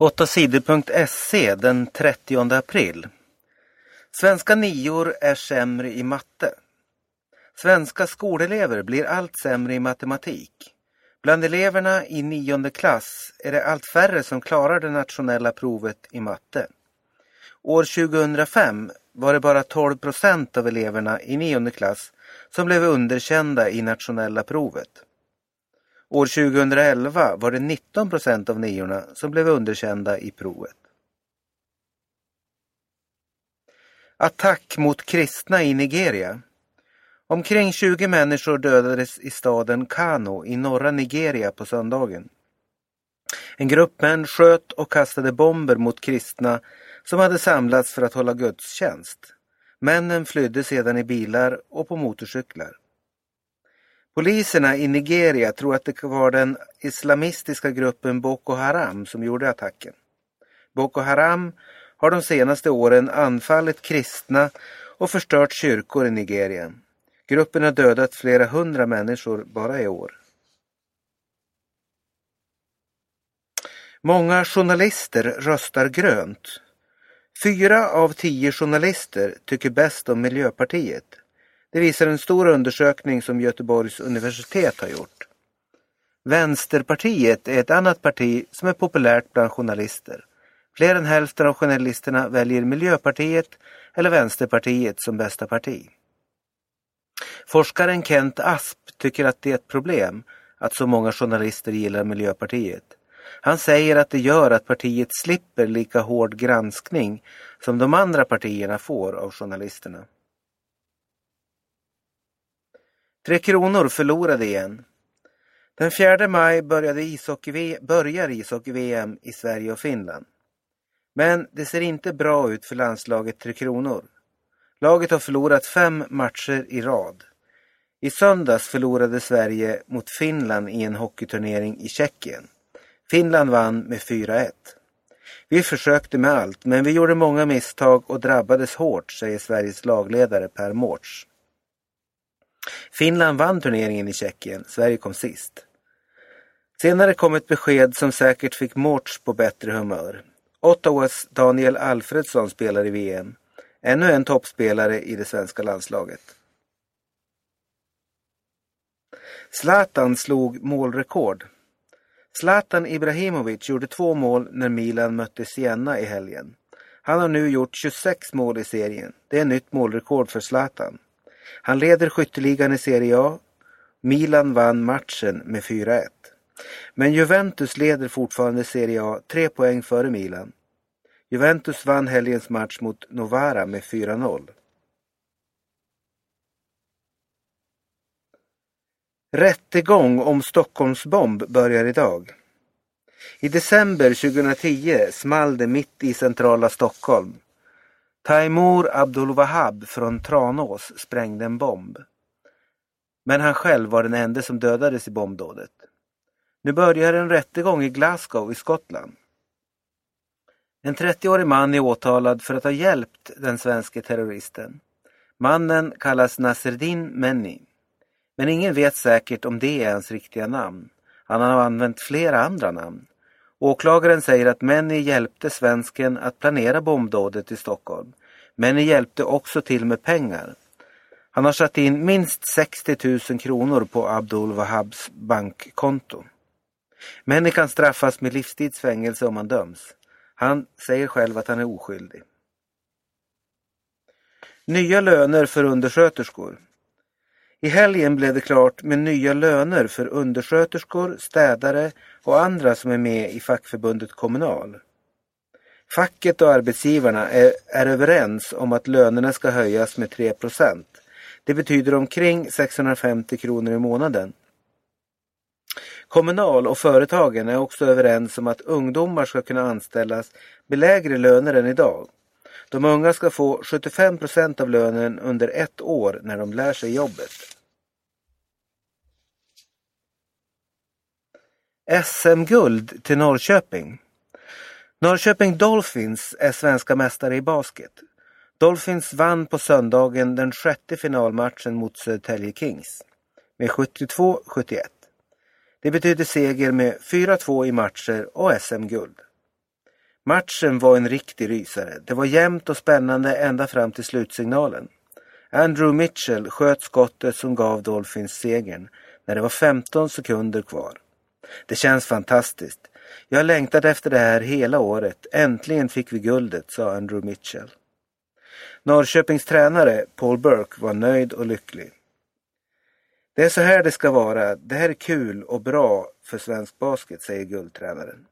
8sidor.se den 30 april. Svenska nior är sämre i matte. Svenska skolelever blir allt sämre i matematik. Bland eleverna i nionde klass är det allt färre som klarar det nationella provet i matte. År 2005 var det bara 12 procent av eleverna i nionde klass som blev underkända i nationella provet. År 2011 var det 19 procent av niorna som blev underkända i provet. Attack mot kristna i Nigeria. Omkring 20 människor dödades i staden Kano i norra Nigeria på söndagen. En grupp män sköt och kastade bomber mot kristna som hade samlats för att hålla gudstjänst. Männen flydde sedan i bilar och på motorcyklar. Poliserna i Nigeria tror att det var den islamistiska gruppen Boko Haram som gjorde attacken. Boko Haram har de senaste åren anfallit kristna och förstört kyrkor i Nigeria. Gruppen har dödat flera hundra människor bara i år. Många journalister röstar grönt. Fyra av tio journalister tycker bäst om Miljöpartiet. Det visar en stor undersökning som Göteborgs universitet har gjort. Vänsterpartiet är ett annat parti som är populärt bland journalister. Fler än hälften av journalisterna väljer Miljöpartiet eller Vänsterpartiet som bästa parti. Forskaren Kent Asp tycker att det är ett problem att så många journalister gillar Miljöpartiet. Han säger att det gör att partiet slipper lika hård granskning som de andra partierna får av journalisterna. Tre Kronor förlorade igen. Den 4 maj började ishockey börjar ishockey-VM i Sverige och Finland. Men det ser inte bra ut för landslaget Tre Kronor. Laget har förlorat fem matcher i rad. I söndags förlorade Sverige mot Finland i en hockeyturnering i Tjeckien. Finland vann med 4-1. Vi försökte med allt, men vi gjorde många misstag och drabbades hårt, säger Sveriges lagledare Per Mårts. Finland vann turneringen i Tjeckien, Sverige kom sist. Senare kom ett besked som säkert fick Mårts på bättre humör. Ottawas Daniel Alfredsson spelar i VM. Ännu en toppspelare i det svenska landslaget. Zlatan slog målrekord. Zlatan Ibrahimovic gjorde två mål när Milan mötte Siena i helgen. Han har nu gjort 26 mål i serien. Det är nytt målrekord för Zlatan. Han leder skytteligan i Serie A. Milan vann matchen med 4-1. Men Juventus leder fortfarande Serie A tre poäng före Milan. Juventus vann helgens match mot Novara med 4-0. Rättegång om Stockholmsbomb börjar idag. I december 2010 small det mitt i centrala Stockholm. Taimur Abdul Wahab från Tranås sprängde en bomb. Men han själv var den enda som dödades i bombdådet. Nu börjar en rättegång i Glasgow i Skottland. En 30-årig man är åtalad för att ha hjälpt den svenske terroristen. Mannen kallas Nasreddin Menni. Men ingen vet säkert om det är hans riktiga namn. Han har använt flera andra namn. Åklagaren säger att Menny hjälpte svensken att planera bombdådet i Stockholm. Menny hjälpte också till med pengar. Han har satt in minst 60 000 kronor på Abdul Wahabs bankkonto. Menny kan straffas med livstidsfängelse om han döms. Han säger själv att han är oskyldig. Nya löner för undersköterskor. I helgen blev det klart med nya löner för undersköterskor, städare och andra som är med i fackförbundet Kommunal. Facket och arbetsgivarna är, är överens om att lönerna ska höjas med 3% Det betyder omkring 650 kronor i månaden. Kommunal och företagen är också överens om att ungdomar ska kunna anställas med lägre löner än idag. De unga ska få 75% av lönen under ett år när de lär sig jobbet. SM-guld till Norrköping. Norrköping Dolphins är svenska mästare i basket. Dolphins vann på söndagen den sjätte finalmatchen mot Södertälje Kings med 72-71. Det betyder seger med 4-2 i matcher och SM-guld. Matchen var en riktig rysare. Det var jämnt och spännande ända fram till slutsignalen. Andrew Mitchell sköt skottet som gav Dolphins segern när det var 15 sekunder kvar. Det känns fantastiskt. Jag har längtat efter det här hela året. Äntligen fick vi guldet, sa Andrew Mitchell. Norrköpings tränare Paul Burke var nöjd och lycklig. Det är så här det ska vara. Det här är kul och bra för svensk basket, säger guldtränaren.